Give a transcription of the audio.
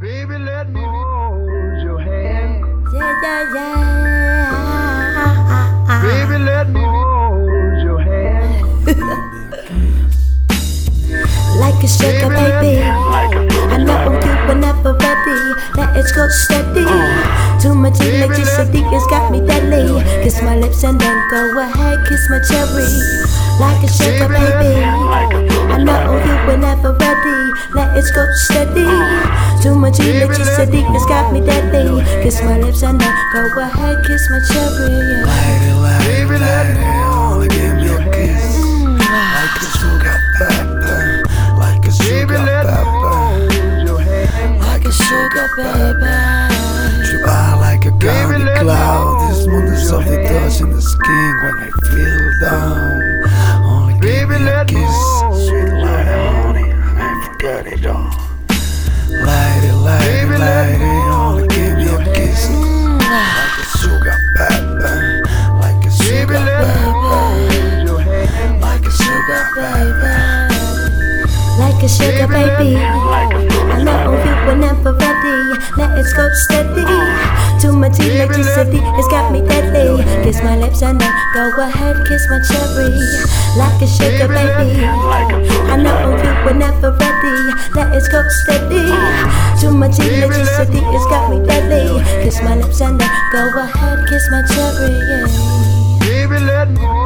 Baby, let me hold your hand. Yeah, yeah, yeah. Baby, let me hold your hand. Like a sugar baby. I know you were never ready. Let it go steady. Oh. Too much electricity has got me deadly. Kiss my lips and then go ahead, kiss my cherry. Like a sugar baby. I know you were never ready. Let it go steady. Too much electricity has got me that deadly. Kiss my lips and then go ahead, kiss my cherry. Yeah. Lady, lady, lady, only give me a kiss. Like a sugar pepper, like a sugar let me pepper. hold your hand. Like a sugar baby. Trip out like a cloudy cloud. This hold moon is your softly hand. touching the skin when I feel down. Sugar pepper. Like a sugar baby. I know you were never ready. Let it go steady. Too much electricity, it's got me deadly. Kiss my lips and then go ahead, kiss my cherry. Like a sugar baby. I know you were never ready. Let it go steady. Too much electricity, it's got me deadly. Kiss my lips and then go ahead, kiss my cherry. Baby, let me hold